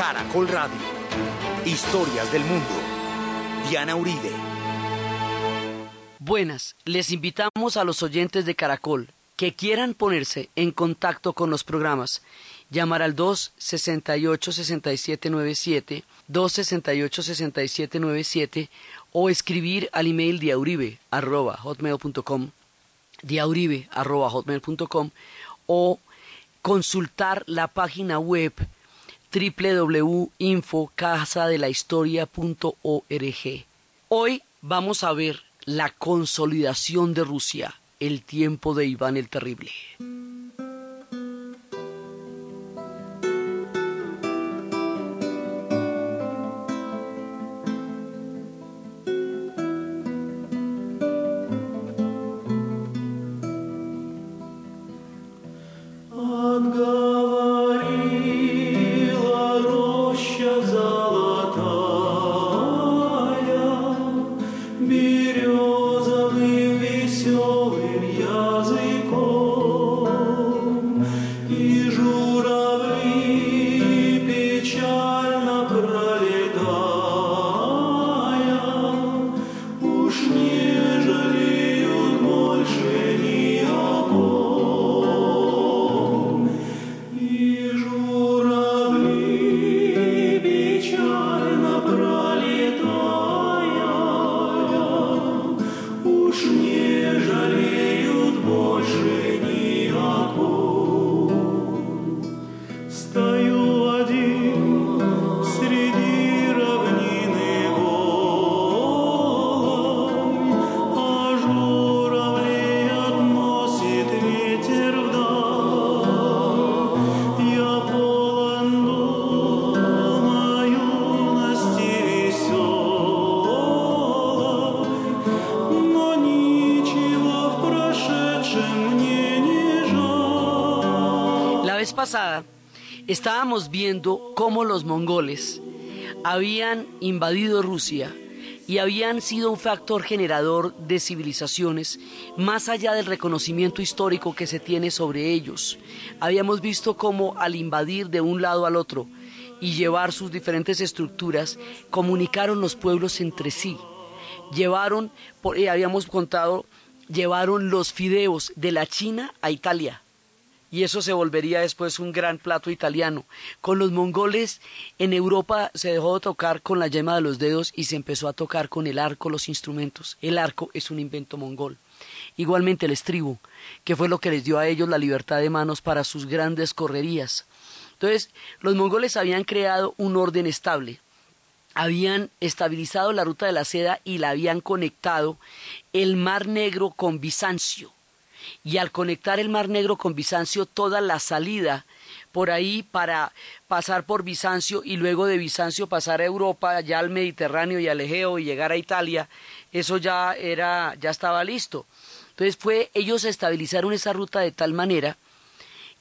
Caracol Radio. Historias del mundo. Diana Uribe. Buenas, les invitamos a los oyentes de Caracol que quieran ponerse en contacto con los programas. Llamar al 268-6797, 268-6797 o escribir al email diauribe.hotmail.com diauribe.hotmail.com o consultar la página web www.infocasadelahistoria.org. Hoy vamos a ver la consolidación de Rusia, el tiempo de Iván el Terrible. Pasada estábamos viendo cómo los mongoles habían invadido Rusia y habían sido un factor generador de civilizaciones más allá del reconocimiento histórico que se tiene sobre ellos. Habíamos visto cómo al invadir de un lado al otro y llevar sus diferentes estructuras, comunicaron los pueblos entre sí. Llevaron, eh, habíamos contado, llevaron los fideos de la China a Italia y eso se volvería después un gran plato italiano. Con los mongoles en Europa se dejó de tocar con la yema de los dedos y se empezó a tocar con el arco los instrumentos. El arco es un invento mongol. Igualmente el estribo, que fue lo que les dio a ellos la libertad de manos para sus grandes correrías. Entonces, los mongoles habían creado un orden estable, habían estabilizado la ruta de la seda y la habían conectado el Mar Negro con Bizancio y al conectar el Mar Negro con Bizancio, toda la salida por ahí para pasar por Bizancio y luego de Bizancio pasar a Europa, ya al Mediterráneo y al Egeo y llegar a Italia, eso ya era, ya estaba listo. Entonces fue, ellos estabilizaron esa ruta de tal manera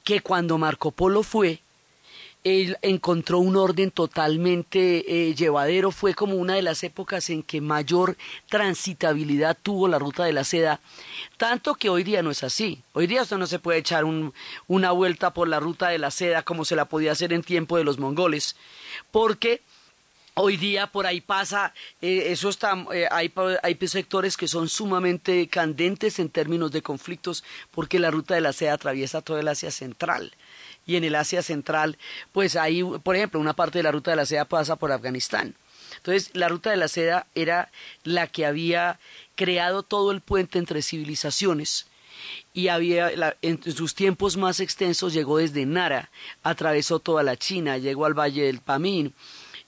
que cuando Marco Polo fue, él encontró un orden totalmente eh, llevadero, fue como una de las épocas en que mayor transitabilidad tuvo la ruta de la seda, tanto que hoy día no es así. Hoy día usted no se puede echar una vuelta por la ruta de la seda como se la podía hacer en tiempo de los mongoles, porque Hoy día por ahí pasa, eh, eso está, eh, hay, hay, sectores que son sumamente candentes en términos de conflictos porque la ruta de la seda atraviesa todo el Asia Central y en el Asia Central, pues ahí, por ejemplo, una parte de la ruta de la seda pasa por Afganistán. Entonces, la ruta de la seda era la que había creado todo el puente entre civilizaciones y había en sus tiempos más extensos llegó desde Nara, atravesó toda la China, llegó al Valle del Pamín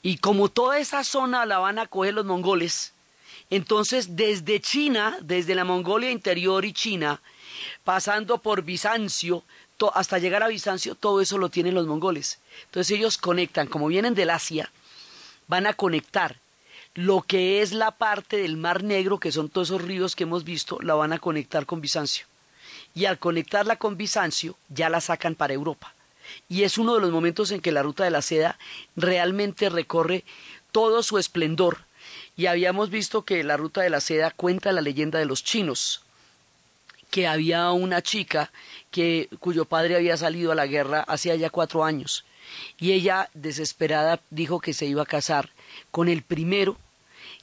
y como toda esa zona la van a coger los mongoles, entonces desde China, desde la Mongolia interior y China, pasando por Bizancio, hasta llegar a Bizancio, todo eso lo tienen los mongoles. Entonces ellos conectan, como vienen del Asia, van a conectar lo que es la parte del Mar Negro, que son todos esos ríos que hemos visto, la van a conectar con Bizancio. Y al conectarla con Bizancio, ya la sacan para Europa. Y es uno de los momentos en que la ruta de la seda realmente recorre todo su esplendor. Y habíamos visto que la ruta de la seda cuenta la leyenda de los chinos, que había una chica que, cuyo padre había salido a la guerra hacía ya cuatro años y ella, desesperada, dijo que se iba a casar con el primero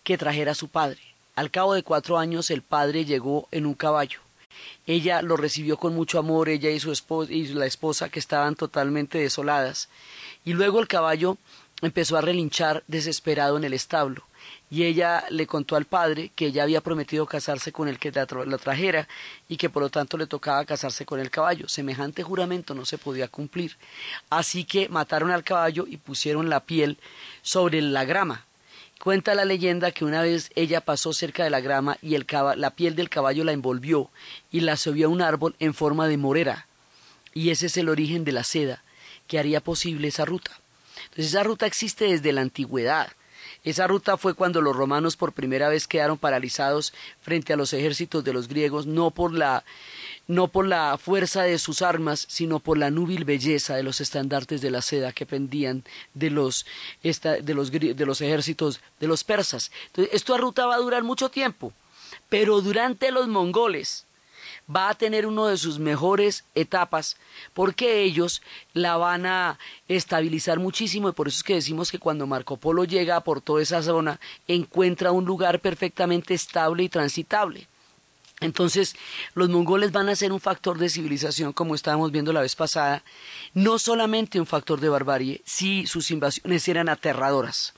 que trajera a su padre. Al cabo de cuatro años el padre llegó en un caballo. Ella lo recibió con mucho amor, ella y su esposa y la esposa que estaban totalmente desoladas. Y luego el caballo empezó a relinchar desesperado en el establo y ella le contó al padre que ella había prometido casarse con el que la, trajera y que por lo tanto le tocaba casarse con el caballo. Semejante juramento no se podía cumplir. Así que mataron al caballo y pusieron la piel sobre la grama. Cuenta la leyenda que una vez ella pasó cerca de la grama y el la piel del caballo la envolvió y la subió a un árbol en forma de morera. Y ese es el origen de la seda que haría posible esa ruta. Entonces esa ruta existe desde la antigüedad. Esa ruta fue cuando los romanos por primera vez quedaron paralizados frente a los ejércitos de los griegos, no por la no por la fuerza de sus armas, sino por la núbil belleza de los estandartes de la seda que pendían de los, de los, de los ejércitos de los persas. Esta ruta va a durar mucho tiempo, pero durante los mongoles, va a tener una de sus mejores etapas porque ellos la van a estabilizar muchísimo y por eso es que decimos que cuando Marco Polo llega por toda esa zona encuentra un lugar perfectamente estable y transitable. Entonces, los mongoles van a ser un factor de civilización, como estábamos viendo la vez pasada, no solamente un factor de barbarie, si sus invasiones eran aterradoras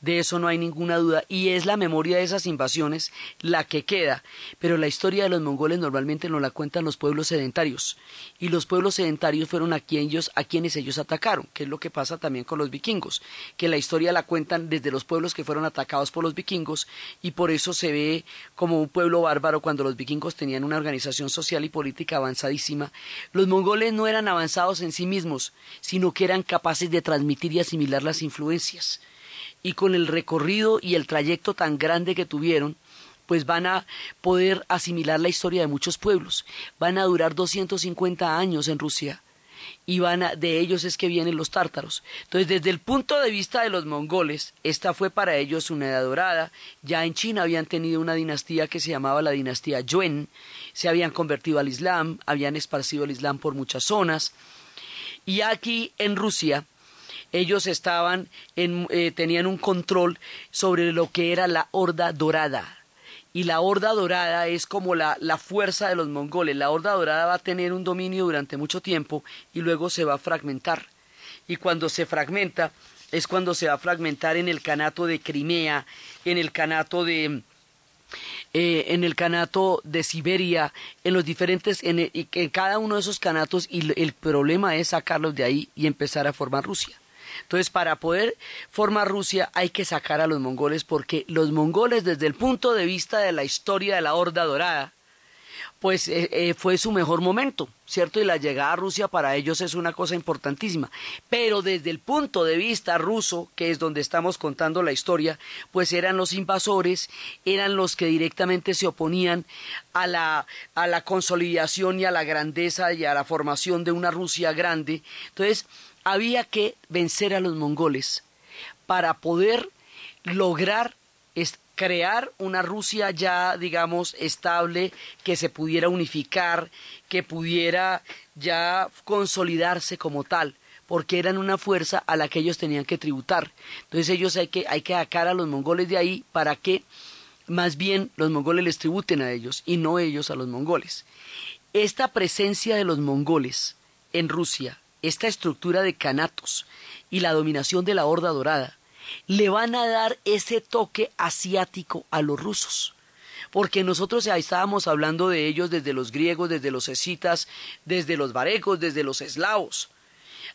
de eso no hay ninguna duda, y es la memoria de esas invasiones la que queda. Pero la historia de los mongoles normalmente nos la cuentan los pueblos sedentarios, y los pueblos sedentarios fueron a, a quienes ellos atacaron, que es lo que pasa también con los vikingos, que la historia la cuentan desde los pueblos que fueron atacados por los vikingos, y por eso se ve como un pueblo bárbaro cuando los vikingos tenían una organización social y política avanzadísima. Los mongoles no eran avanzados en sí mismos, sino que eran capaces de transmitir y asimilar las influencias y con el recorrido y el trayecto tan grande que tuvieron, pues van a poder asimilar la historia de muchos pueblos. Van a durar 250 años en Rusia y van a, de ellos es que vienen los tártaros. Entonces, desde el punto de vista de los mongoles, esta fue para ellos una edad dorada. Ya en China habían tenido una dinastía que se llamaba la dinastía Yuen, se habían convertido al Islam, habían esparcido el Islam por muchas zonas. Y aquí en Rusia, ellos estaban en, eh, tenían un control sobre lo que era la horda dorada. Y la horda dorada es como la, la fuerza de los mongoles. La horda dorada va a tener un dominio durante mucho tiempo y luego se va a fragmentar. Y cuando se fragmenta, es cuando se va a fragmentar en el canato de Crimea, en el canato de, eh, en el canato de Siberia, en los diferentes, en, en, cada uno de esos canatos, y el problema es sacarlos de ahí y empezar a formar Rusia. Entonces, para poder formar Rusia hay que sacar a los mongoles porque los mongoles desde el punto de vista de la historia de la Horda Dorada, pues eh, eh, fue su mejor momento, ¿cierto? Y la llegada a Rusia para ellos es una cosa importantísima. Pero desde el punto de vista ruso, que es donde estamos contando la historia, pues eran los invasores, eran los que directamente se oponían a la, a la consolidación y a la grandeza y a la formación de una Rusia grande. Entonces, había que vencer a los mongoles para poder lograr crear una Rusia ya, digamos, estable, que se pudiera unificar, que pudiera ya consolidarse como tal, porque eran una fuerza a la que ellos tenían que tributar. Entonces ellos hay que, hay que a los mongoles de ahí para que más bien los mongoles les tributen a ellos y no ellos a los mongoles. Esta presencia de los mongoles en Rusia esta estructura de canatos y la dominación de la Horda Dorada le van a dar ese toque asiático a los rusos. Porque nosotros ya estábamos hablando de ellos desde los griegos, desde los escitas, desde los varegos, desde los eslavos.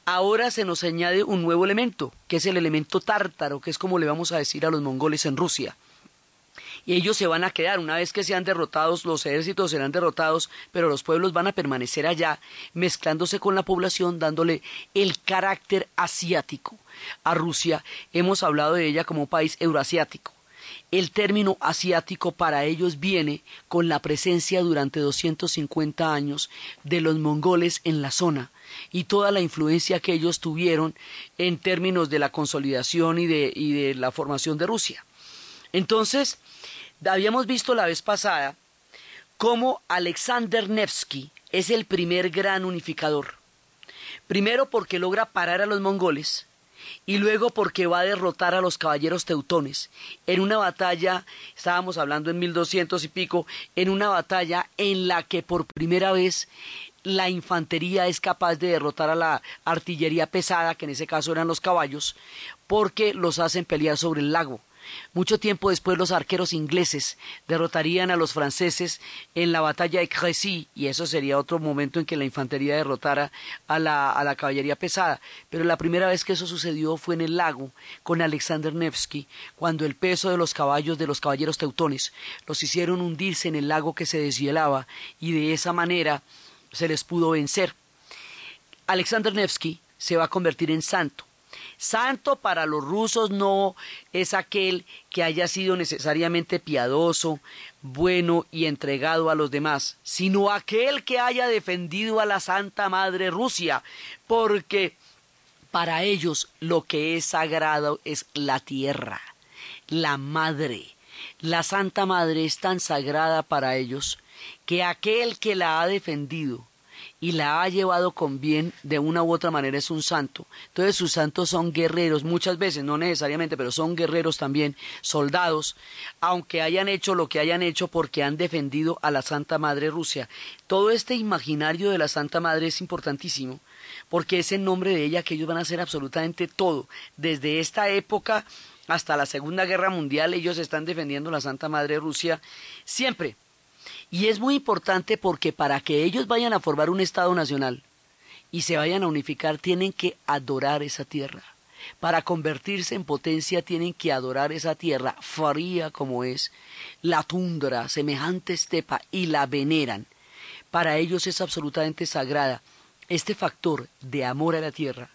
Ahora se nos añade un nuevo elemento, que es el elemento tártaro, que es como le vamos a decir a los mongoles en Rusia y ellos se van a quedar. Una vez que sean derrotados, los ejércitos serán derrotados, pero los pueblos van a permanecer allá, mezclándose con la población, dándole el carácter asiático. A Rusia hemos hablado de ella como país euroasiático. El término asiático para ellos viene con la presencia durante 250 años de los mongoles en la zona y toda la influencia que ellos tuvieron en términos de la consolidación y de, y de la formación de Rusia. Entonces, Habíamos visto la vez pasada cómo Alexander Nevsky es el primer gran unificador. Primero porque logra parar a los mongoles y luego porque va a derrotar a los caballeros teutones en una batalla, estábamos hablando en 1200 y pico, en una batalla en la que por primera vez la infantería es capaz de derrotar a la artillería pesada, que en ese caso eran los caballos, porque los hacen pelear sobre el lago. Mucho tiempo después los arqueros ingleses derrotarían a los franceses en la batalla de Crécy y eso sería otro momento en que la infantería derrotara a la, a la caballería pesada. Pero la primera vez que eso sucedió fue en el lago con Alexander Nevsky, cuando el peso de los caballos de los caballeros teutones los hicieron hundirse en el lago que se deshielaba y de esa manera se les pudo vencer. Alexander Nevsky se va a convertir en santo Santo para los rusos no es aquel que haya sido necesariamente piadoso, bueno y entregado a los demás, sino aquel que haya defendido a la Santa Madre Rusia, porque para ellos lo que es sagrado es la tierra, la madre. La Santa Madre es tan sagrada para ellos que aquel que la ha defendido, y la ha llevado con bien de una u otra manera es un santo. Entonces sus santos son guerreros, muchas veces, no necesariamente, pero son guerreros también, soldados, aunque hayan hecho lo que hayan hecho porque han defendido a la Santa Madre Rusia. Todo este imaginario de la Santa Madre es importantísimo, porque es en nombre de ella que ellos van a hacer absolutamente todo. Desde esta época hasta la Segunda Guerra Mundial ellos están defendiendo a la Santa Madre Rusia siempre y es muy importante porque para que ellos vayan a formar un Estado nacional y se vayan a unificar, tienen que adorar esa tierra. Para convertirse en potencia tienen que adorar esa tierra fría como es, la tundra, semejante estepa, y la veneran. Para ellos es absolutamente sagrada. Este factor de amor a la tierra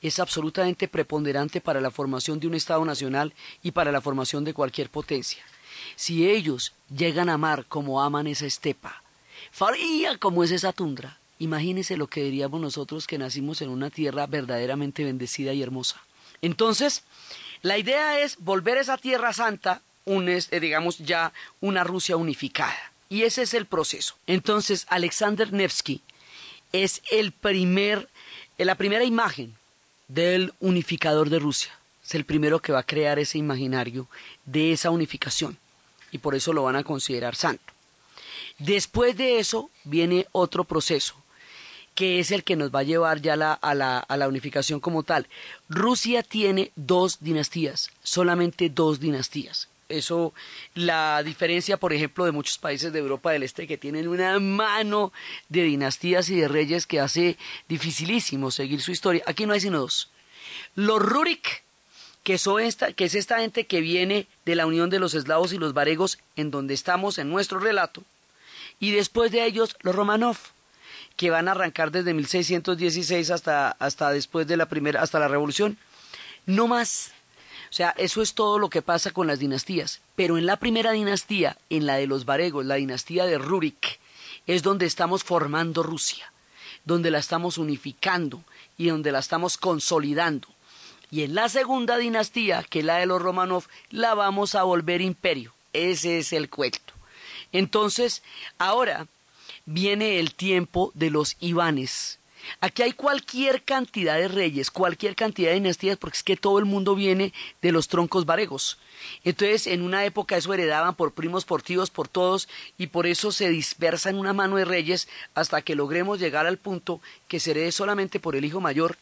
es absolutamente preponderante para la formación de un Estado nacional y para la formación de cualquier potencia. Si ellos llegan a amar como aman esa estepa, faría como es esa tundra, imagínense lo que diríamos nosotros que nacimos en una tierra verdaderamente bendecida y hermosa. Entonces, la idea es volver esa tierra santa, un, eh, digamos ya una Rusia unificada. Y ese es el proceso. Entonces, Alexander Nevsky es el primer, eh, la primera imagen del unificador de Rusia. Es el primero que va a crear ese imaginario de esa unificación y por eso lo van a considerar santo. Después de eso viene otro proceso, que es el que nos va a llevar ya a, la, a la unificación como tal. Rusia tiene dos dinastías, solamente dos dinastías. Eso, la diferencia, por ejemplo, de muchos países de Europa del Este que tienen una mano de dinastías y de reyes que hace dificilísimo seguir su historia. Aquí no hay sino dos. Los Rurik que, que es esta gente que viene de la unión de los eslavos y los varegos, en donde estamos en nuestro relato, y después de ellos los Romanov, que van a arrancar desde 1616 hasta, hasta después de la primera, hasta la revolución. No más. O sea, eso es todo lo que pasa con las dinastías. Pero en la primera dinastía, en la de los varegos, la dinastía de Rurik, es donde estamos formando Rusia, donde la estamos unificando y donde la estamos consolidando y en la segunda dinastía, que es la de los Romanov, la vamos a volver imperio. Ese es el cuento. Entonces, ahora viene el tiempo de los Ivanes. Aquí hay cualquier cantidad de reyes, cualquier cantidad de dinastías, porque es que todo el mundo viene de los troncos varegos. Entonces, en una época eso heredaban por primos, por tíos, por todos, y por eso se dispersa en una mano de reyes hasta que logremos llegar al punto que se herede solamente por el hijo mayor,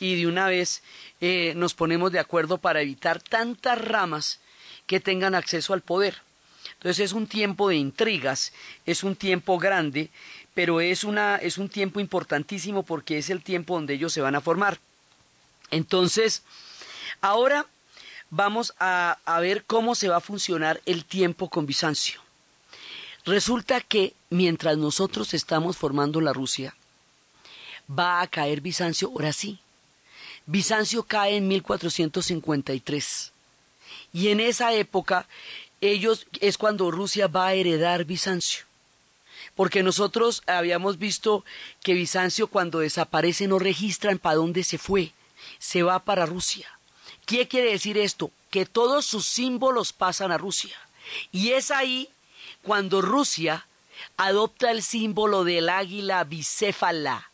y de una vez eh, nos ponemos de acuerdo para evitar tantas ramas que tengan acceso al poder. Entonces es un tiempo de intrigas, es un tiempo grande, pero es, una, es un tiempo importantísimo porque es el tiempo donde ellos se van a formar. Entonces, ahora vamos a, a ver cómo se va a funcionar el tiempo con Bizancio. Resulta que mientras nosotros estamos formando la Rusia, va a caer Bizancio ahora sí. Bizancio cae en 1453 y en esa época ellos es cuando Rusia va a heredar Bizancio. Porque nosotros habíamos visto que Bizancio cuando desaparece no registran para dónde se fue, se va para Rusia. ¿Qué quiere decir esto? Que todos sus símbolos pasan a Rusia. Y es ahí cuando Rusia adopta el símbolo del águila bicéfala,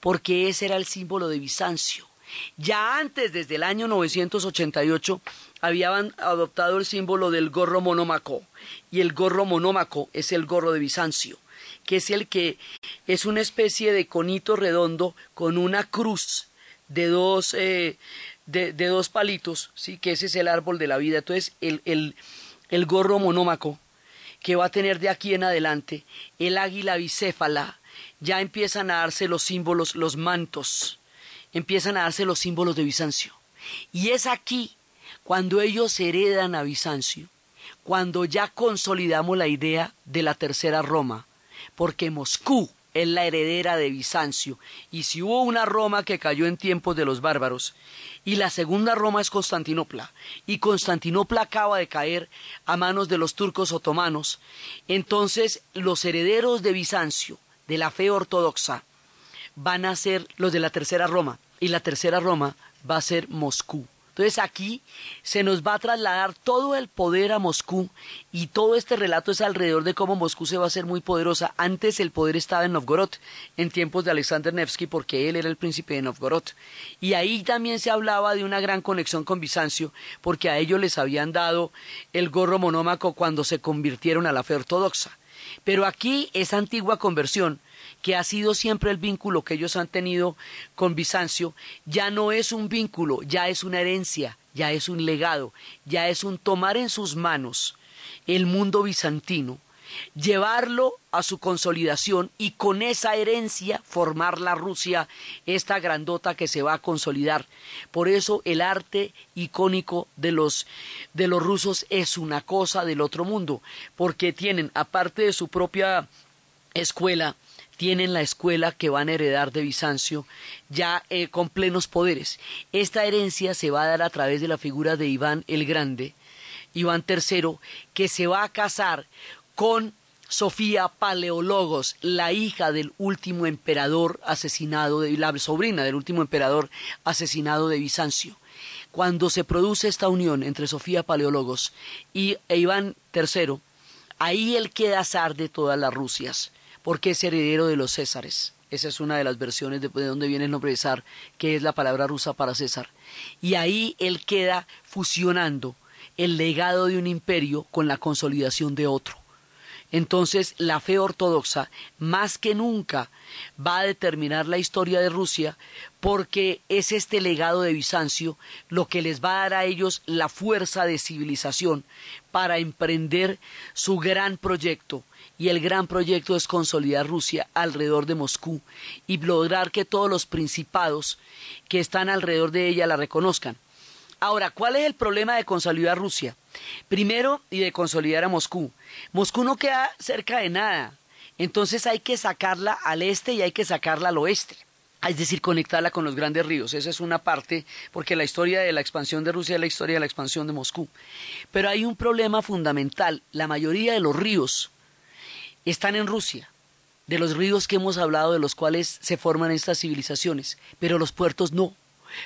porque ese era el símbolo de Bizancio. Ya antes, desde el año 988, habían adoptado el símbolo del gorro monómaco, y el gorro monómaco es el gorro de Bizancio, que es el que es una especie de conito redondo con una cruz de dos, eh, de, dos palitos, ¿sí? que ese es el árbol de la vida. Entonces, el, el, el gorro monómaco que va a tener de aquí en adelante, el águila bicéfala, ya empiezan a darse los símbolos, los mantos, empiezan a darse los símbolos de Bizancio. Y es aquí cuando ellos heredan a Bizancio, cuando ya consolidamos la idea de la tercera Roma, porque Moscú es la heredera de Bizancio, y si hubo una Roma que cayó en tiempos de los bárbaros, y la segunda Roma es Constantinopla, y Constantinopla acaba de caer a manos de los turcos otomanos, entonces los herederos de Bizancio, de la fe ortodoxa, van a ser los de la tercera Roma, y la tercera Roma va a ser Moscú. Entonces aquí se nos va a trasladar todo el poder a Moscú y todo este relato es alrededor de cómo Moscú se va a hacer muy poderosa. Antes el poder estaba en Novgorod, en tiempos de Alexander Nevsky, porque él era el príncipe de Novgorod. Y ahí también se hablaba de una gran conexión con Bizancio, porque a ellos les habían dado el gorro monómaco cuando se convirtieron a la fe ortodoxa. Pero aquí esa antigua conversión que ha sido siempre el vínculo que ellos han tenido con Bizancio, ya no es un vínculo, ya es una herencia, ya es un legado, ya es un tomar en sus manos el mundo bizantino, llevarlo a su consolidación y con esa herencia formar la Rusia, esta grandota que se va a consolidar. Por eso el arte icónico de los, de los rusos es una cosa del otro mundo, porque tienen, aparte de su propia escuela, tienen la escuela que van a heredar de Bizancio ya eh, con plenos poderes. Esta herencia se va a dar a través de la figura de Iván el Grande, Iván III, que se va a casar con Sofía Paleologos, la hija del último emperador asesinado, de, la sobrina del último emperador asesinado de Bizancio. Cuando se produce esta unión entre Sofía Paleologos y e Iván III, ahí él queda zar de todas las Rusias porque es heredero de los Césares. Esa es una de las versiones de, de donde viene el nombre de zar, que es la palabra rusa para César. Y ahí él queda fusionando el legado de un imperio con la consolidación de otro. Entonces la fe ortodoxa más que nunca va a determinar la historia de Rusia porque es este legado de Bizancio lo que les va a dar a ellos la fuerza de civilización para emprender su gran proyecto y el gran proyecto es consolidar Rusia alrededor de Moscú y lograr que todos los principados que están alrededor de ella la reconozcan. Ahora, ¿cuál es el problema de consolidar Rusia? Primero, y de consolidar a Moscú. Moscú no queda cerca de nada, entonces hay que sacarla al este y hay que sacarla al oeste es decir, conectarla con los grandes ríos. Esa es una parte, porque la historia de la expansión de Rusia es la historia de la expansión de Moscú. Pero hay un problema fundamental. La mayoría de los ríos están en Rusia, de los ríos que hemos hablado, de los cuales se forman estas civilizaciones, pero los puertos no.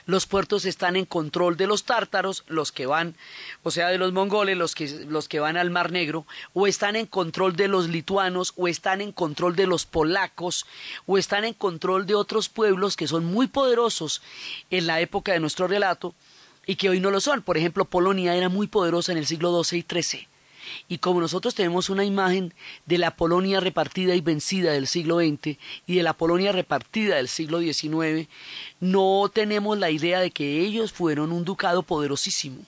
Los puertos están en control de los tártaros, los que van, o sea, de los mongoles, los que, los que van al Mar Negro, o están en control de los lituanos, o están en control de los polacos, o están en control de otros pueblos que son muy poderosos en la época de nuestro relato y que hoy no lo son. Por ejemplo, Polonia era muy poderosa en el siglo XII y XIII y como nosotros tenemos una imagen de la Polonia repartida y vencida del siglo XX y de la Polonia repartida del siglo XIX, no tenemos la idea de que ellos fueron un ducado poderosísimo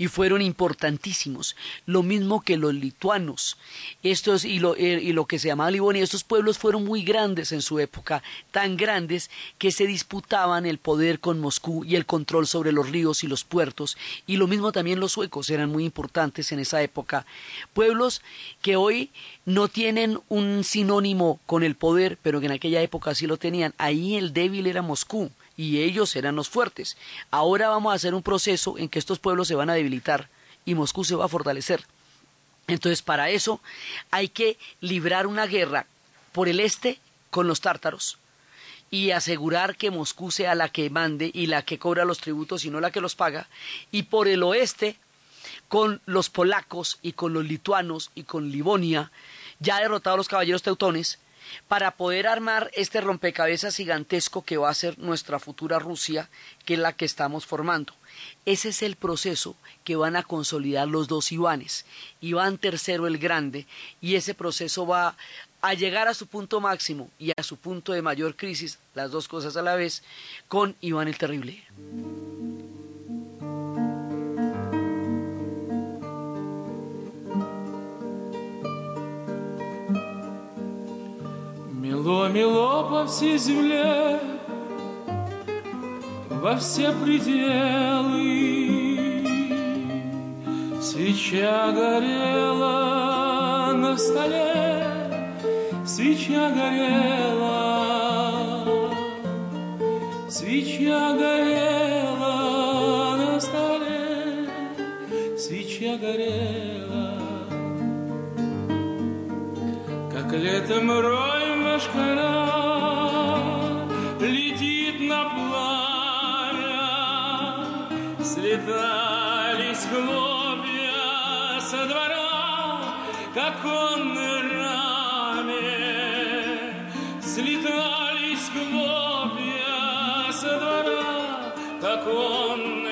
y fueron importantísimos, lo mismo que los lituanos. Estos y lo, eh, y lo que se llamaba Livonia, estos pueblos fueron muy grandes en su época, tan grandes que se disputaban el poder con Moscú y el control sobre los ríos y los puertos, y lo mismo también los suecos eran muy importantes en esa época. Pueblos que hoy no tienen un sinónimo con el poder, pero que en aquella época sí lo tenían. Ahí el débil era Moscú y ellos eran los fuertes. Ahora vamos a hacer un proceso en que estos pueblos se van a debilitar y Moscú se va a fortalecer. Entonces, para eso hay que librar una guerra por el este con los tártaros y asegurar que Moscú sea la que mande y la que cobra los tributos y no la que los paga, y por el oeste con los polacos y con los lituanos y con Livonia, ya derrotados los caballeros teutones, para poder armar este rompecabezas gigantesco que va a ser nuestra futura Rusia, que es la que estamos formando. Ese es el proceso que van a consolidar los dos Ivanes, Iván III el Grande, y ese proceso va a llegar a su punto máximo y a su punto de mayor crisis, las dos cosas a la vez, con Iván el Terrible. Мело, мело по всей земле, во все пределы. Свеча горела на столе, свеча горела, свеча горела на столе, свеча горела, как летом рой мошкара летит на пламя, слетались хлопья со двора, как он раме, слетались хлопья со двора, как он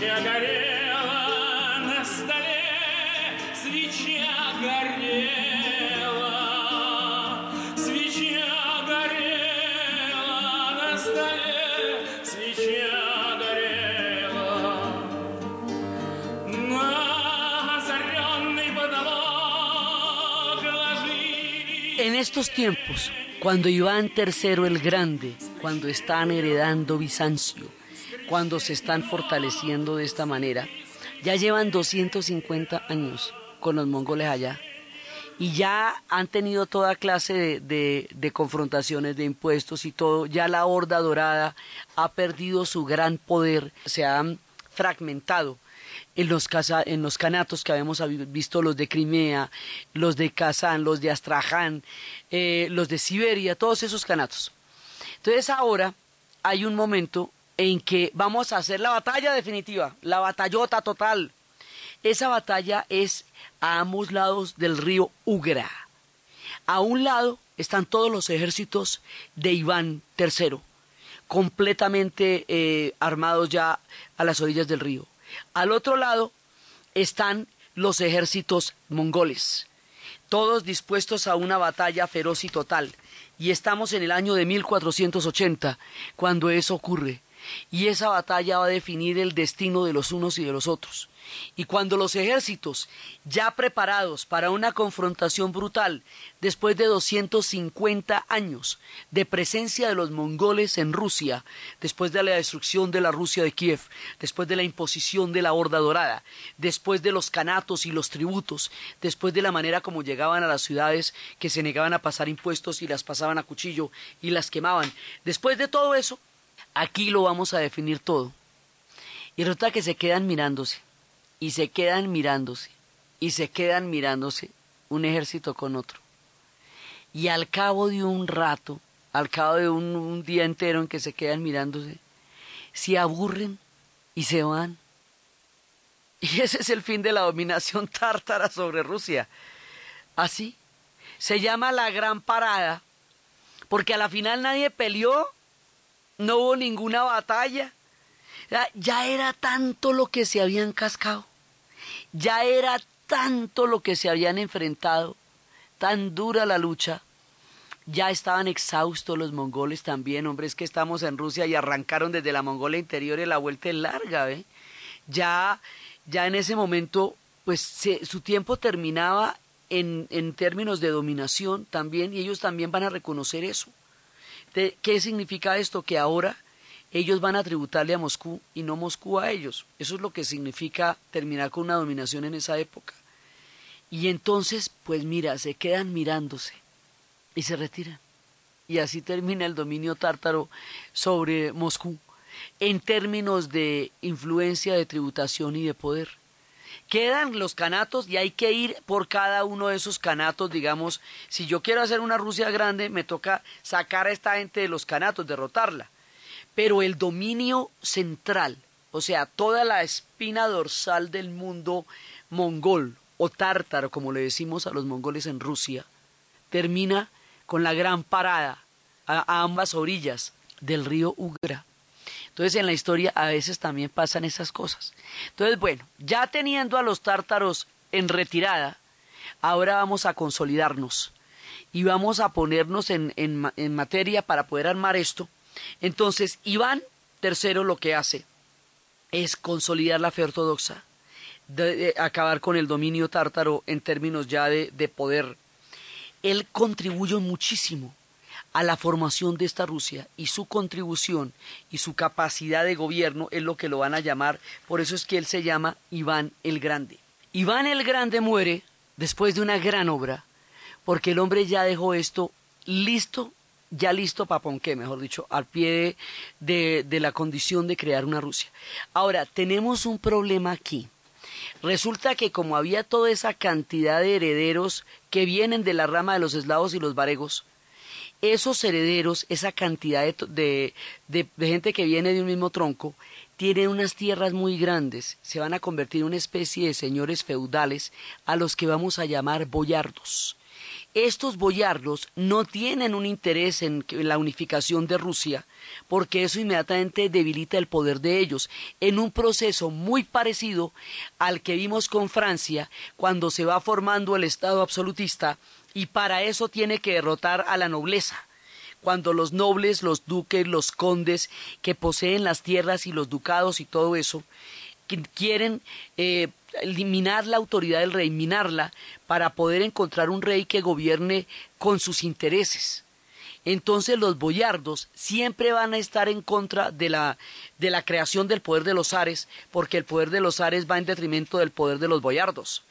Свеча горела на столе, свеча горела, свеча горела на столе, свеча горела. На озаренный потолок ложились En estos tiempos, cuando Iván III el Grande, cuando están heredando Bizancio, cuando se están fortaleciendo de esta manera, ya llevan 250 años con los mongoles allá y ya han tenido toda clase de, de- confrontaciones, de impuestos y todo. Ya la Horda Dorada ha perdido su gran poder, se han fragmentado en los, casa- en los canatos que habíamos visto, los de Crimea, los de Kazán, los de Astraján, eh, los de Siberia, todos esos canatos. Entonces ahora hay un momento en que vamos a hacer la batalla definitiva, la batallota total. Esa batalla es a ambos lados del río Ugra. A un lado están todos los ejércitos de Iván III, completamente eh, armados ya a las orillas del río. Al otro lado están los ejércitos mongoles, todos dispuestos a una batalla feroz y total. Y estamos en el año de 1480, cuando eso ocurre. Y esa batalla va a definir el destino de los unos y de los otros. Y cuando los ejércitos, ya preparados para una confrontación brutal, después de 250 años de presencia de los mongoles en Rusia, después de la destrucción de la Rusia de Kiev, después de la imposición de la Horda Dorada, después de los canatos y los tributos, después de la manera como llegaban a las ciudades que se negaban a pasar impuestos y las pasaban a cuchillo y las quemaban, después de todo eso, aquí lo vamos a definir todo. Y resulta que se quedan mirándose, y se quedan mirándose, y se quedan mirándose un ejército con otro. Y al cabo de un rato, al cabo de un, día entero en que se quedan mirándose, se aburren y se van. Y ese es el fin de la dominación tártara sobre Rusia. Así. Se llama la Gran Parada, porque a la final nadie peleó, no hubo ninguna batalla. Ya, era tanto lo que se habían cascado, ya era tanto lo que se habían enfrentado, tan dura la lucha. Ya estaban exhaustos los mongoles también, hombre, es que estamos en Rusia y arrancaron desde la Mongolia interior y la vuelta es larga. Ya, ya en ese momento, pues se- su tiempo terminaba en, en términos de dominación también y ellos también van a reconocer eso. ¿Qué significa esto? Que ahora ellos van a tributarle a Moscú y no Moscú a ellos. Eso es lo que significa terminar con una dominación en esa época. Y entonces, pues mira, se quedan mirándose y se retiran. Y así termina el dominio tártaro sobre Moscú en términos de influencia, de tributación y de poder. Quedan los canatos y hay que ir por cada uno de esos canatos, digamos, si yo quiero hacer una Rusia grande, me toca sacar a esta gente de los canatos, derrotarla. Pero el dominio central, o sea, toda la espina dorsal del mundo mongol o tártaro, como le decimos a los mongoles en Rusia, termina con la gran parada a, a ambas orillas del río Ugra. Entonces en la historia a veces también pasan esas cosas. Entonces, bueno, ya teniendo a los tártaros en retirada, ahora vamos a consolidarnos y vamos a ponernos en, en en materia para poder armar esto. Entonces, Iván III lo que hace es consolidar la fe ortodoxa, acabar con el dominio tártaro en términos ya de, de poder. Él contribuye muchísimo a la formación de esta Rusia y su contribución y su capacidad de gobierno es lo que lo van a llamar, por eso es que él se llama Iván el Grande. Iván el Grande muere después de una gran obra, porque el hombre ya dejó esto listo, ya listo para Ponqué, mejor dicho, al pie de, de- de la condición de crear una Rusia. Ahora, tenemos un problema aquí. Resulta que como había toda esa cantidad de herederos que vienen de la rama de los eslavos y los varegos, esos herederos, esa cantidad de, gente que viene de un mismo tronco, tienen unas tierras muy grandes, se van a convertir en una especie de señores feudales a los que vamos a llamar boyardos. Estos boyardos no tienen un interés en la unificación de Rusia, porque eso inmediatamente debilita el poder de ellos, en un proceso muy parecido al que vimos con Francia cuando se va formando el Estado absolutista y para eso tiene que derrotar a la nobleza cuando los nobles, los duques, los condes que poseen las tierras y los ducados y todo eso, quieren eh, eliminar la autoridad del rey, minarla, para poder encontrar un rey que gobierne con sus intereses. Entonces los boyardos siempre van a estar en contra de la, de la creación del poder de los zares, porque el poder de los zares va en detrimento del poder de los boyardos.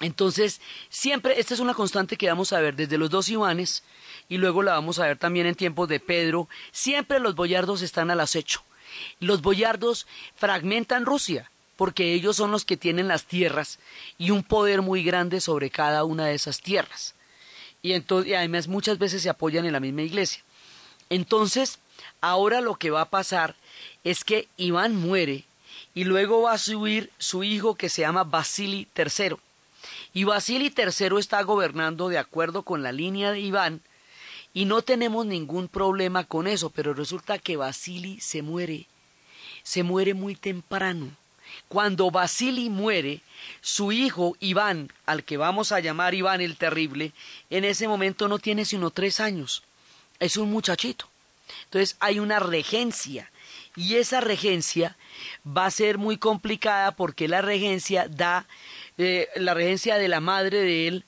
Entonces, siempre, esta es una constante que vamos a ver desde los dos Ivanes y luego la vamos a ver también en tiempos de Pedro. Siempre los boyardos están al acecho. Los boyardos fragmentan Rusia porque ellos son los que tienen las tierras y un poder muy grande sobre cada una de esas tierras. Y, entonces, además muchas veces se apoyan en la misma iglesia. Entonces, ahora lo que va a pasar es que Iván muere y luego va a subir su hijo que se llama Basili III. Y Basili III está gobernando de acuerdo con la línea de Iván y no tenemos ningún problema con eso, pero resulta que Basili se muere, se muere muy temprano. Cuando Basili muere, su hijo Iván, al que vamos a llamar Iván el Terrible, en ese momento no tiene sino tres años. Es un muchachito. Entonces hay una regencia y esa regencia va a ser muy complicada porque la regencia da, la regencia de la madre de él,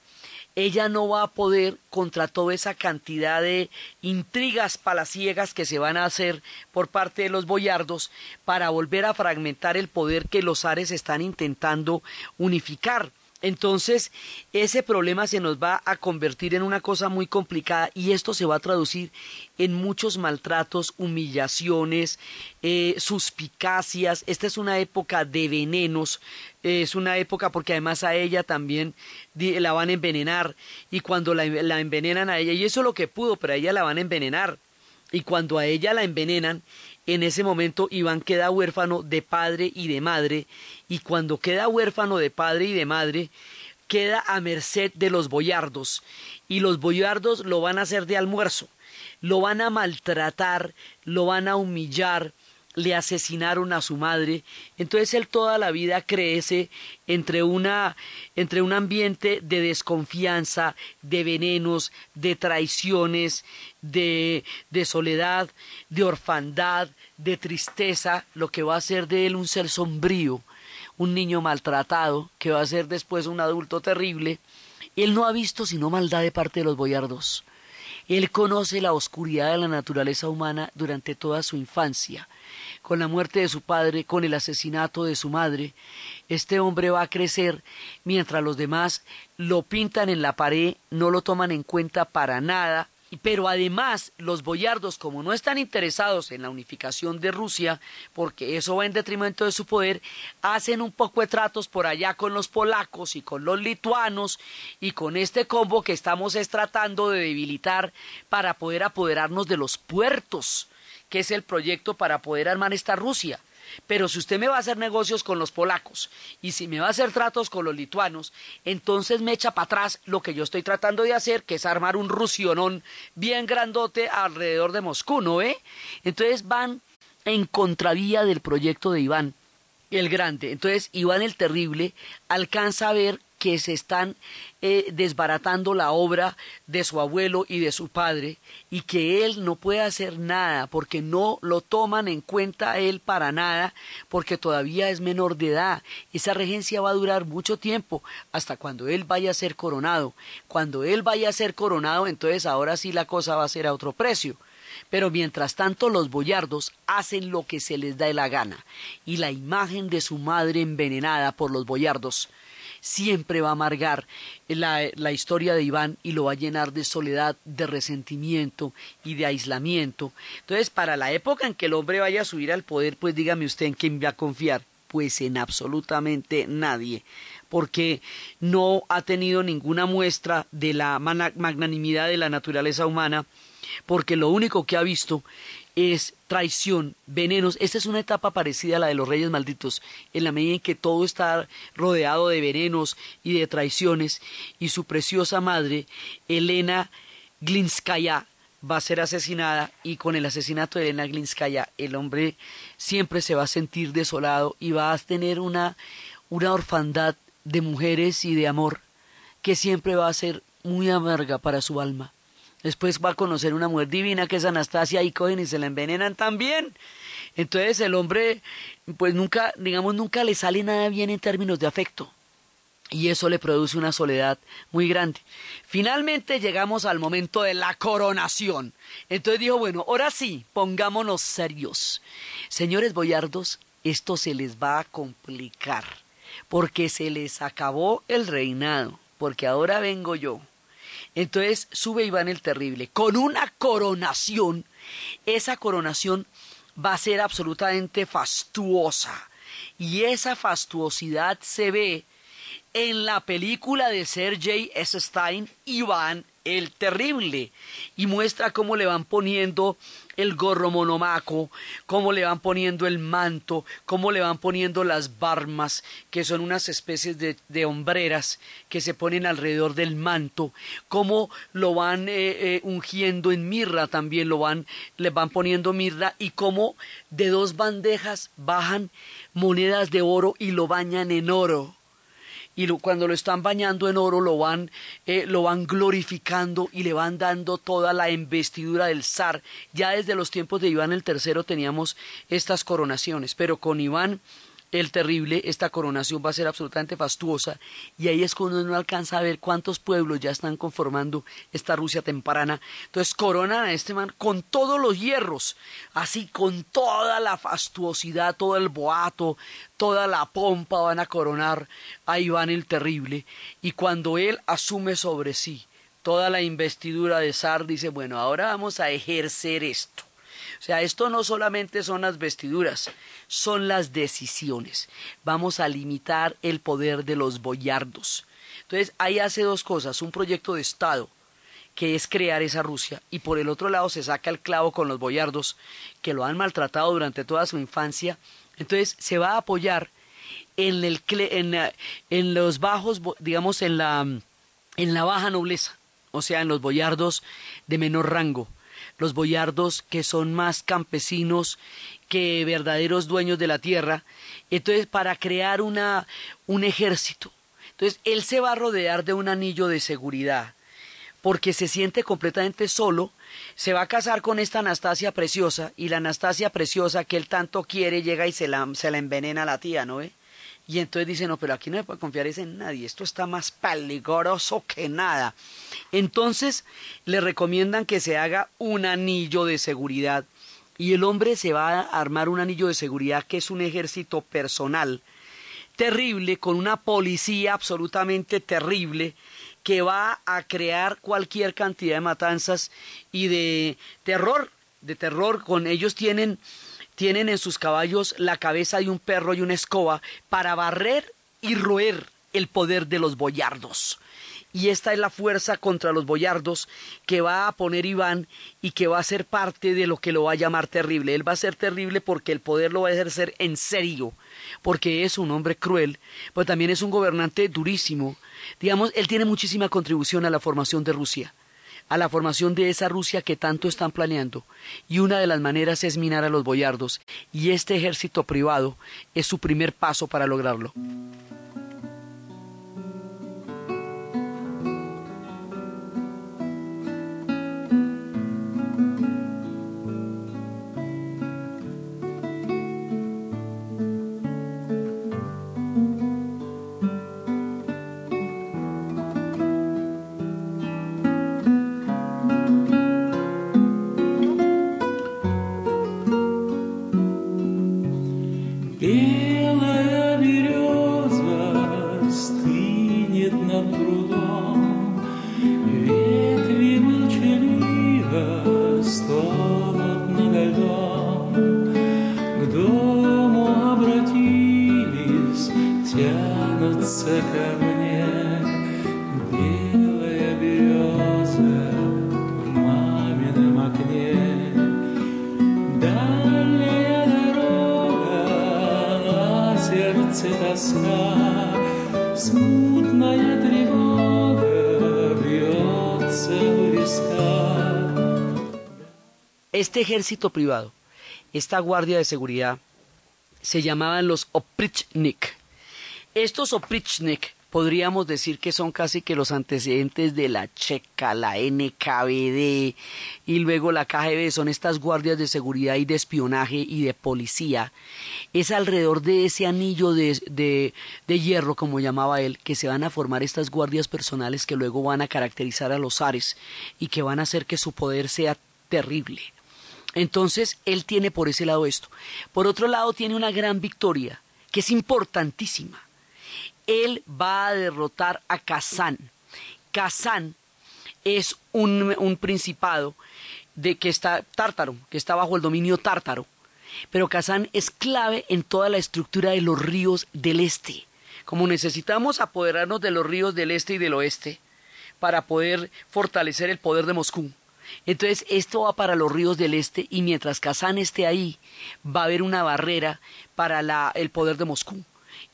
ella no va a poder contra toda esa cantidad de intrigas palaciegas que se van a hacer por parte de los boyardos para volver a fragmentar el poder que los ares están intentando unificar. Entonces, ese problema se nos va a convertir en una cosa muy complicada y esto se va a traducir en muchos maltratos, humillaciones, eh, suspicacias. Esta es una época de venenos, es una época porque además a ella también la van a envenenar y cuando la, la envenenan a ella, y eso es lo que pudo, pero a ella la van a envenenar. Y cuando a ella la envenenan, en ese momento Iván queda huérfano de padre y de madre, y cuando queda huérfano de padre y de madre, queda a merced de los boyardos, y los boyardos lo van a hacer de almuerzo, lo van a maltratar, lo van a humillar, le asesinaron a su madre, entonces él toda la vida crece entre una entre un ambiente de desconfianza, de venenos, de traiciones, de, de soledad, de orfandad, de tristeza, lo que va a hacer de él un ser sombrío, un niño maltratado, que va a ser después un adulto terrible. Él no ha visto sino maldad de parte de los boyardos. Él conoce la oscuridad de la naturaleza humana durante toda su infancia. Con la muerte de su padre, con el asesinato de su madre, este hombre va a crecer mientras los demás lo pintan en la pared, no lo toman en cuenta para nada, pero además los boyardos, como no están interesados en la unificación de Rusia, porque eso va en detrimento de su poder, hacen un poco de tratos por allá con los polacos y con los lituanos y con este combo que estamos es tratando de debilitar para poder apoderarnos de los puertos, que es el proyecto para poder armar esta Rusia. Pero si usted me va a hacer negocios con los polacos y si me va a hacer tratos con los lituanos, entonces me echa para atrás lo que yo estoy tratando de hacer, que es armar un rusionón bien grandote alrededor de Moscú, ¿no ve? Entonces van en contravía del proyecto de Iván el Grande. Entonces Iván el Terrible alcanza a ver que se están eh, desbaratando la obra de su abuelo y de su padre y que él no puede hacer nada porque no lo toman en cuenta él para nada porque todavía es menor de edad. Esa regencia va a durar mucho tiempo hasta cuando él vaya a ser coronado. Cuando él vaya a ser coronado, entonces ahora sí la cosa va a ser a otro precio. Pero mientras tanto los boyardos hacen lo que se les da la gana, y la imagen de su madre envenenada por los boyardos siempre va a amargar la, la, historia de Iván y lo va a llenar de soledad, de resentimiento y de aislamiento. Entonces, para la época en que el hombre vaya a subir al poder, pues dígame usted en quién va a confiar. Pues en absolutamente nadie, porque no ha tenido ninguna muestra de la magnanimidad de la naturaleza humana, porque lo único que ha visto es traición, venenos. Esta es una etapa parecida a la de los reyes malditos, en la medida en que todo está rodeado de venenos y de traiciones, y su preciosa madre, Elena Glinskaya, va a ser asesinada y con el asesinato de Elena Glinskaya el hombre siempre se va a sentir desolado y va a tener una, una orfandad de mujeres y de amor que siempre va a ser muy amarga para su alma. Después va a conocer una mujer divina que es Anastasia y cogen y se la envenenan también. Entonces el hombre, pues nunca, digamos, nunca le sale nada bien en términos de afecto. Y eso le produce una soledad muy grande. Finalmente llegamos al momento de la coronación. Entonces dijo, bueno, ahora sí, pongámonos serios. Señores boyardos, esto se les va a complicar, porque se les acabó el reinado, porque ahora vengo yo entonces sube Iván el Terrible con una coronación. Esa coronación va a ser absolutamente fastuosa. Y esa fastuosidad se ve en la película de Sergei S. Stein, Iván el Terrible, y muestra cómo le van poniendo el gorro monomaco, cómo le van poniendo el manto, cómo le van poniendo las barmas, que son unas especies de, hombreras que se ponen alrededor del manto, cómo lo van eh, eh, ungiendo en mirra también, lo van, le van poniendo mirra, y cómo de dos bandejas bajan monedas de oro y lo bañan en oro y cuando lo están bañando en oro lo van, eh, lo van glorificando y le van dando toda la investidura del zar. Ya desde los tiempos de Iván el III teníamos estas coronaciones, pero con Iván el terrible, esta coronación va a ser absolutamente fastuosa y ahí es cuando uno alcanza a ver cuántos pueblos ya están conformando esta Rusia temprana. Entonces coronan a este man con todos los hierros, así con toda la fastuosidad, todo el boato, toda la pompa van a coronar a Iván el terrible y cuando él asume sobre sí toda la investidura de zar dice, bueno, ahora vamos a ejercer esto. O sea, esto no solamente son las vestiduras, son las decisiones. Vamos a limitar el poder de los boyardos. Entonces, ahí hace dos cosas, un proyecto de Estado, que es crear esa Rusia, y por el otro lado se saca el clavo con los boyardos, que lo han maltratado durante toda su infancia. Entonces, se va a apoyar en, el, en, en los bajos, digamos, en la, en la baja nobleza, o sea, en los boyardos de menor rango los boyardos que son más campesinos que verdaderos dueños de la tierra, entonces para crear una, un ejército. Entonces él se va a rodear de un anillo de seguridad, porque se siente completamente solo, se va a casar con esta Anastasia preciosa, y la Anastasia preciosa que él tanto quiere llega y se la, se la envenena a la tía, ¿no ve? Y entonces dice, no, pero aquí no se puede confiar en nadie, esto está más peligroso que nada. Entonces le recomiendan que se haga un anillo de seguridad y el hombre se va a armar un anillo de seguridad que es un ejército personal terrible, con una policía absolutamente terrible, que va a crear cualquier cantidad de matanzas y de terror, de terror. Con ellos tienen, tienen en sus caballos la cabeza de un perro y una escoba para barrer y roer el poder de los boyardos. Y esta es la fuerza contra los boyardos que va a poner Iván y que va a ser parte de lo que lo va a llamar terrible. Él va a ser terrible porque el poder lo va a ejercer en serio, porque es un hombre cruel, pero también es un gobernante durísimo. Digamos, él tiene muchísima contribución a la formación de Rusia, a la formación de esa Rusia que tanto están planeando. Y una de las maneras es minar a los boyardos, y este ejército privado es su primer paso para lograrlo. Este ejército privado, esta guardia de seguridad, se llamaban los oprichnik. Estos oprichnik podríamos decir que son casi que los antecedentes de la Checa, la NKVD y luego la KGB, son estas guardias de seguridad y de espionaje y de policía. Es alrededor de ese anillo de, de, de hierro, como llamaba él, que se van a formar estas guardias personales que luego van a caracterizar a los zares y que van a hacer que su poder sea terrible. Entonces, él tiene por ese lado esto. Por otro lado, tiene una gran victoria, que es importantísima. Él va a derrotar a Kazán. Kazán es un, un principado de que está tártaro, que está bajo el dominio tártaro. Pero Kazán es clave en toda la estructura de los ríos del este. Como necesitamos apoderarnos de los ríos del este y del oeste para poder fortalecer el poder de Moscú. Entonces, esto va para los ríos del este y mientras Kazán esté ahí, va a haber una barrera para el poder de Moscú.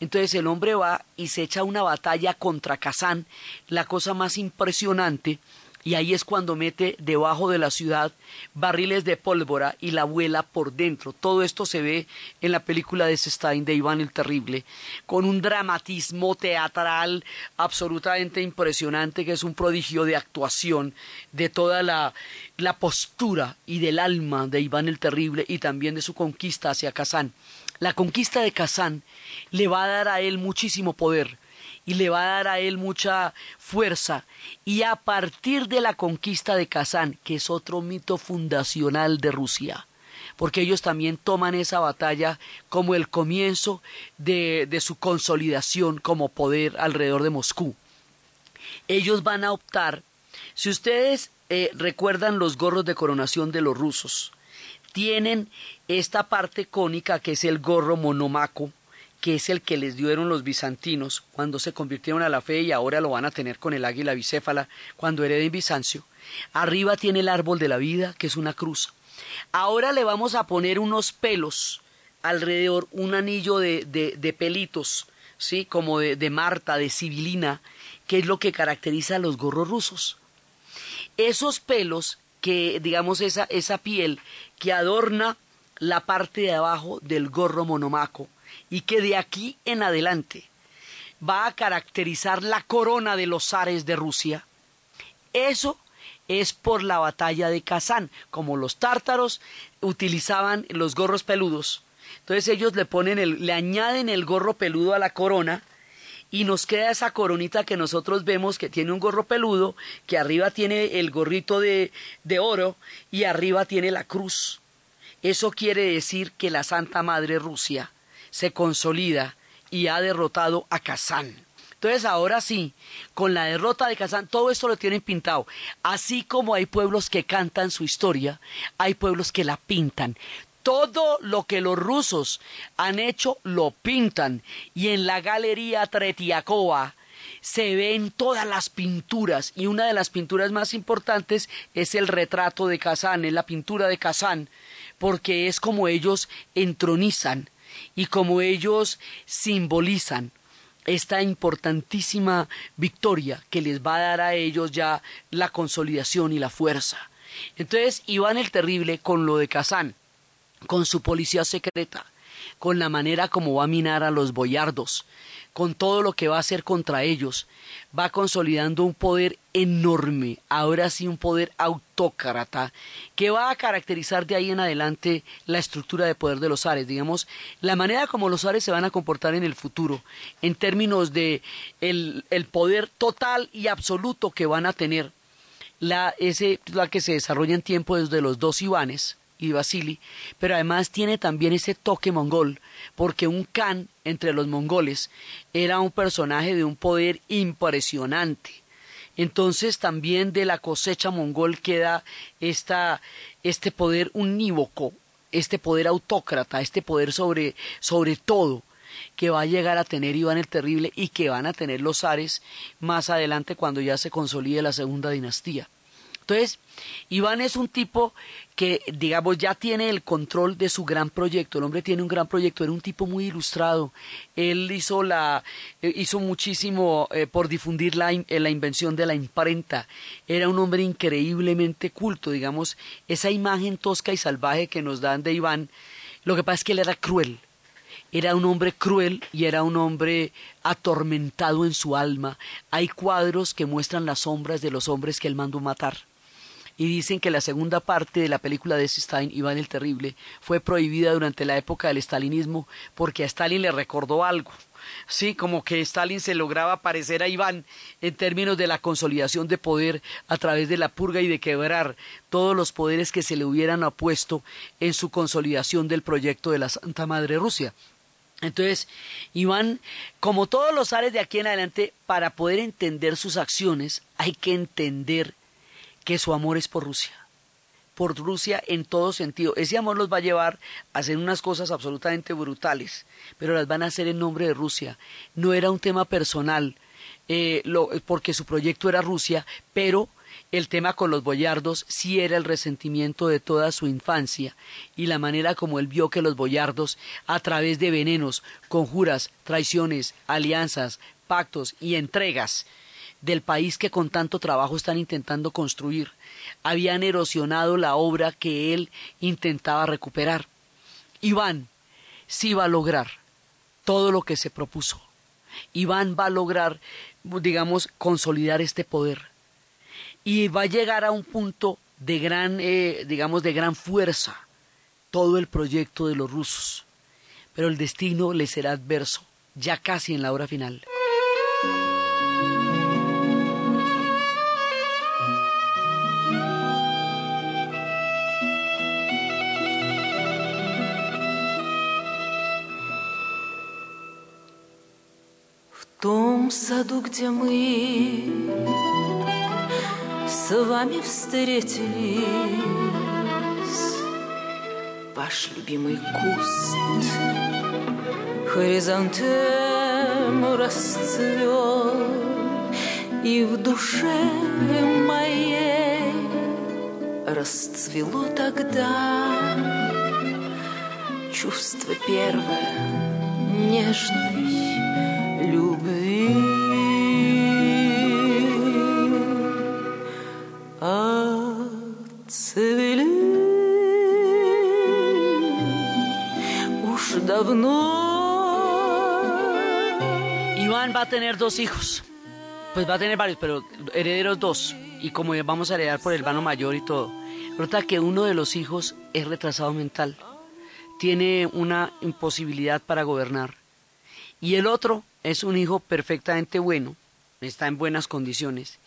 Entonces el hombre va y se echa una batalla contra Kazán, la cosa más impresionante, y ahí es cuando mete debajo de la ciudad barriles de pólvora y la vuela por dentro. Todo esto se ve en la película de Stein de Iván el Terrible, con un dramatismo teatral absolutamente impresionante, que es un prodigio de actuación de toda la, la postura y del alma de Iván el Terrible y también de su conquista hacia Kazán. La conquista de Kazán le va a dar a él muchísimo poder y le va a dar a él mucha fuerza. Y a partir de la conquista de Kazán, que es otro mito fundacional de Rusia, porque ellos también toman esa batalla como el comienzo de, de su consolidación como poder alrededor de Moscú. Ellos van a optar, si ustedes eh, recuerdan los gorros de coronación de los rusos, tienen esta parte cónica que es el gorro monomaco, que es el que les dieron los bizantinos cuando se convirtieron a la fe y ahora lo van a tener con el águila bicéfala cuando hereden Bizancio. Arriba tiene el árbol de la vida, que es una cruz. Ahora le vamos a poner unos pelos alrededor, un anillo de, de, pelitos, ¿sí? como de, de Marta, de Sibilina, que es lo que caracteriza a los gorros rusos. Esos pelos que, digamos, esa, esa piel que adorna la parte de abajo del gorro monomaco y que de aquí en adelante va a caracterizar la corona de los zares de Rusia, eso es por la batalla de Kazán, como los tártaros utilizaban los gorros peludos. Entonces ellos le ponen el, le añaden el gorro peludo a la corona y nos queda esa coronita que nosotros vemos que tiene un gorro peludo, que arriba tiene el gorrito de, de oro y arriba tiene la cruz. Eso quiere decir que la Santa Madre Rusia se consolida y ha derrotado a Kazán. Entonces ahora sí, con la derrota de Kazán, todo esto lo tienen pintado. Así como hay pueblos que cantan su historia, hay pueblos que la pintan. Todo lo que los rusos han hecho lo pintan. Y en la galería Tretiakova se ven todas las pinturas. Y una de las pinturas más importantes es el retrato de Kazán, es la pintura de Kazán, porque es como ellos entronizan y como ellos simbolizan esta importantísima victoria que les va a dar a ellos ya la consolidación y la fuerza. Entonces Iván el Terrible con lo de Kazán, con su policía secreta, con la manera como va a minar a los boyardos, con todo lo que va a hacer contra ellos, va consolidando un poder enorme, ahora sí un poder autócrata, que va a caracterizar de ahí en adelante la estructura de poder de los Ares, digamos, la manera como los Ares se van a comportar en el futuro, en términos de el, el poder total y absoluto que van a tener, la, ese, la que se desarrolla en tiempo desde los dos Ivanes, y Basili, pero además tiene también ese toque mongol, porque un Khan entre los mongoles era un personaje de un poder impresionante. Entonces también de la cosecha mongol queda esta, este poder unívoco, este poder autócrata, este poder sobre, sobre todo, que va a llegar a tener Iván el Terrible y que van a tener los Ares más adelante cuando ya se consolide la segunda dinastía. Entonces, Iván es un tipo que, digamos, ya tiene el control de su gran proyecto. El hombre tiene un gran proyecto, era un tipo muy ilustrado. Él hizo, la, eh, hizo muchísimo eh, por difundir la, eh, la invención de la imprenta. Era un hombre increíblemente culto, digamos, esa imagen tosca y salvaje que nos dan de Iván. Lo que pasa es que él era cruel. Era un hombre cruel y era un hombre atormentado en su alma. Hay cuadros que muestran las sombras de los hombres que él mandó matar y dicen que la segunda parte de la película de Stein, Iván el Terrible, fue prohibida durante la época del estalinismo porque a Stalin le recordó algo. Sí, como que Stalin se lograba parecer a Iván en términos de la consolidación de poder a través de la purga y de quebrar todos los poderes que se le hubieran opuesto en su consolidación del proyecto de la Santa Madre Rusia. Entonces, Iván, como todos los ares de aquí en adelante, para poder entender sus acciones, hay que entender que su amor es por Rusia, por Rusia en todo sentido. Ese amor los va a llevar a hacer unas cosas absolutamente brutales, pero las van a hacer en nombre de Rusia. No era un tema personal, eh, porque su proyecto era Rusia, pero el tema con los boyardos sí era el resentimiento de toda su infancia y la manera como él vio que los boyardos, a través de venenos, conjuras, traiciones, alianzas, pactos y entregas, del país que con tanto trabajo están intentando construir, habían erosionado la obra que él intentaba recuperar. Iván sí va a lograr todo lo que se propuso. Iván va a lograr, digamos, consolidar este poder. Y va a llegar a un punto de gran, eh, digamos, de gran fuerza todo el proyecto de los rusos. Pero el destino le será adverso, ya casi en la hora final. Том саду, где мы с вами встретились, ваш любимый куст хоризонтем расцвел, и в душе моей расцвело тогда чувство первое нежной va a tener dos hijos. Pues va a tener varios, pero herederos dos. Y como vamos a heredar por el hermano mayor y todo. Resulta que uno de los hijos es retrasado mental. Tiene una imposibilidad para gobernar. Y el otro es un hijo perfectamente bueno. Está en buenas condiciones.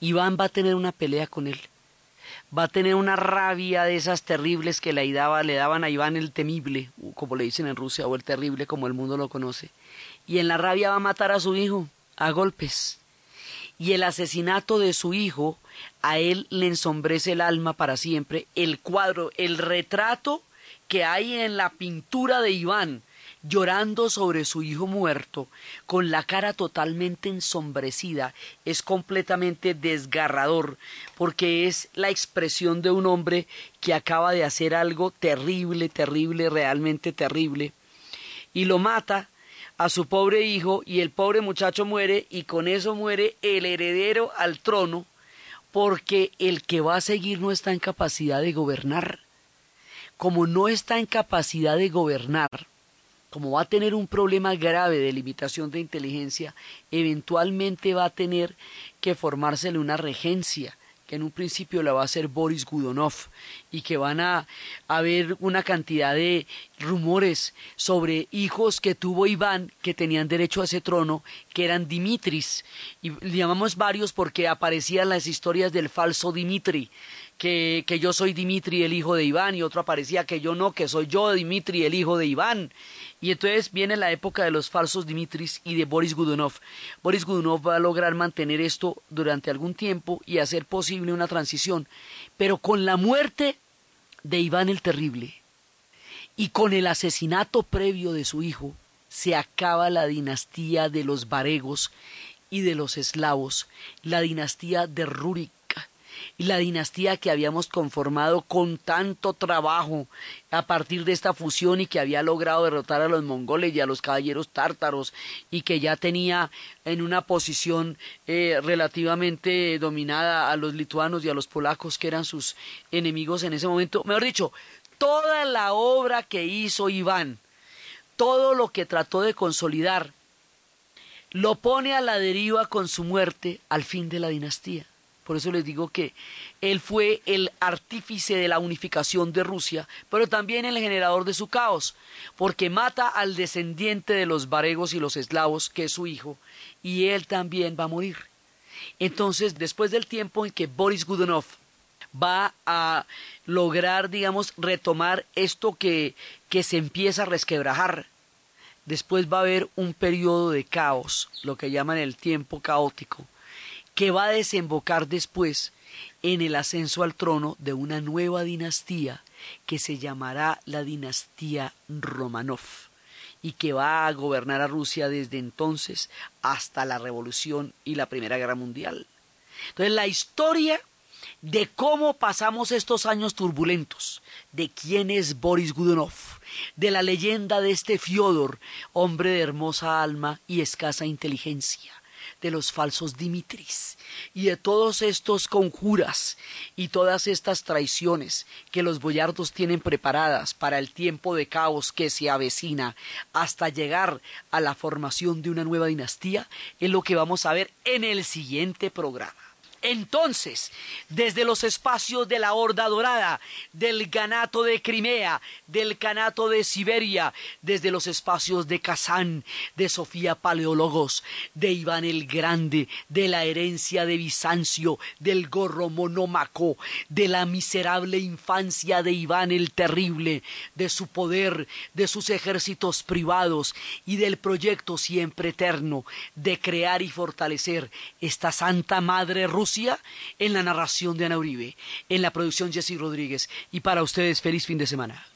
Iván va a tener una pelea con él. Va a tener una rabia de esas terribles que le, daba, le daban a Iván el temible, como le dicen en Rusia, o el terrible como el mundo lo conoce. y en la rabia va a matar a su hijo a golpes. Y el asesinato de su hijo a él le ensombrece el alma para siempre. El cuadro, el retrato que hay en la pintura de Iván llorando sobre su hijo muerto, con la cara totalmente ensombrecida, es completamente desgarrador, porque es la expresión de un hombre que acaba de hacer algo terrible, terrible, realmente terrible, y lo mata a su pobre hijo, y el pobre muchacho muere, y con eso muere el heredero al trono, porque el que va a seguir no está en capacidad de gobernar. Como no está en capacidad de gobernar, como va a tener un problema grave de limitación de inteligencia, eventualmente va a tener que formársele una regencia, que en un principio la va a hacer Boris Gudonov, y que van a haber una cantidad de rumores sobre hijos que tuvo Iván que tenían derecho a ese trono, que eran Dimitris, y llamamos varios porque aparecían las historias del falso Dimitri, que, yo soy Dimitri el hijo de Iván, y otro aparecía que yo no, que soy yo Dimitri el hijo de Iván, y entonces viene la época de los falsos Dimitris y de Boris Gudunov. Boris Gudunov va a lograr mantener esto durante algún tiempo y hacer posible una transición. Pero con la muerte de Iván el Terrible y con el asesinato previo de su hijo, se acaba la dinastía de los varegos y de los eslavos, la dinastía de Rurik y la dinastía que habíamos conformado con tanto trabajo a partir de esta fusión y que había logrado derrotar a los mongoles y a los caballeros tártaros y que ya tenía en una posición eh, relativamente dominada a los lituanos y a los polacos que eran sus enemigos en ese momento. Mejor dicho, toda la obra que hizo Iván, todo lo que trató de consolidar, lo pone a la deriva con su muerte al fin de la dinastía. Por eso les digo que él fue el artífice de la unificación de Rusia, pero también el generador de su caos, porque mata al descendiente de los varegos y los eslavos, que es su hijo, y él también va a morir. Entonces, después del tiempo en que Boris Gudunov va a lograr, digamos, retomar esto que, que se empieza a resquebrajar, después va a haber un periodo de caos, lo que llaman el tiempo caótico, que va a desembocar después en el ascenso al trono de una nueva dinastía que se llamará la dinastía Romanov y que va a gobernar a Rusia desde entonces hasta la Revolución y la Primera Guerra Mundial. Entonces la historia de cómo pasamos estos años turbulentos, de quién es Boris Gudunov, de la leyenda de este Fiodor, hombre de hermosa alma y escasa inteligencia, de los falsos Dimitris y de todos estos conjuras y todas estas traiciones que los boyardos tienen preparadas para el tiempo de caos que se avecina hasta llegar a la formación de una nueva dinastía es lo que vamos a ver en el siguiente programa. Entonces, desde los espacios de la Horda Dorada, del Ganato de Crimea, del Canato de Siberia, desde los espacios de Kazán, de Sofía Paleólogos, de Iván el Grande, de la herencia de Bizancio, del gorro monómaco, de la miserable infancia de Iván el Terrible, de su poder, de sus ejércitos privados y del proyecto siempre eterno de crear y fortalecer esta Santa Madre Rusa en la narración de Ana Uribe, en la producción Jesse Rodríguez. Y para ustedes, feliz fin de semana.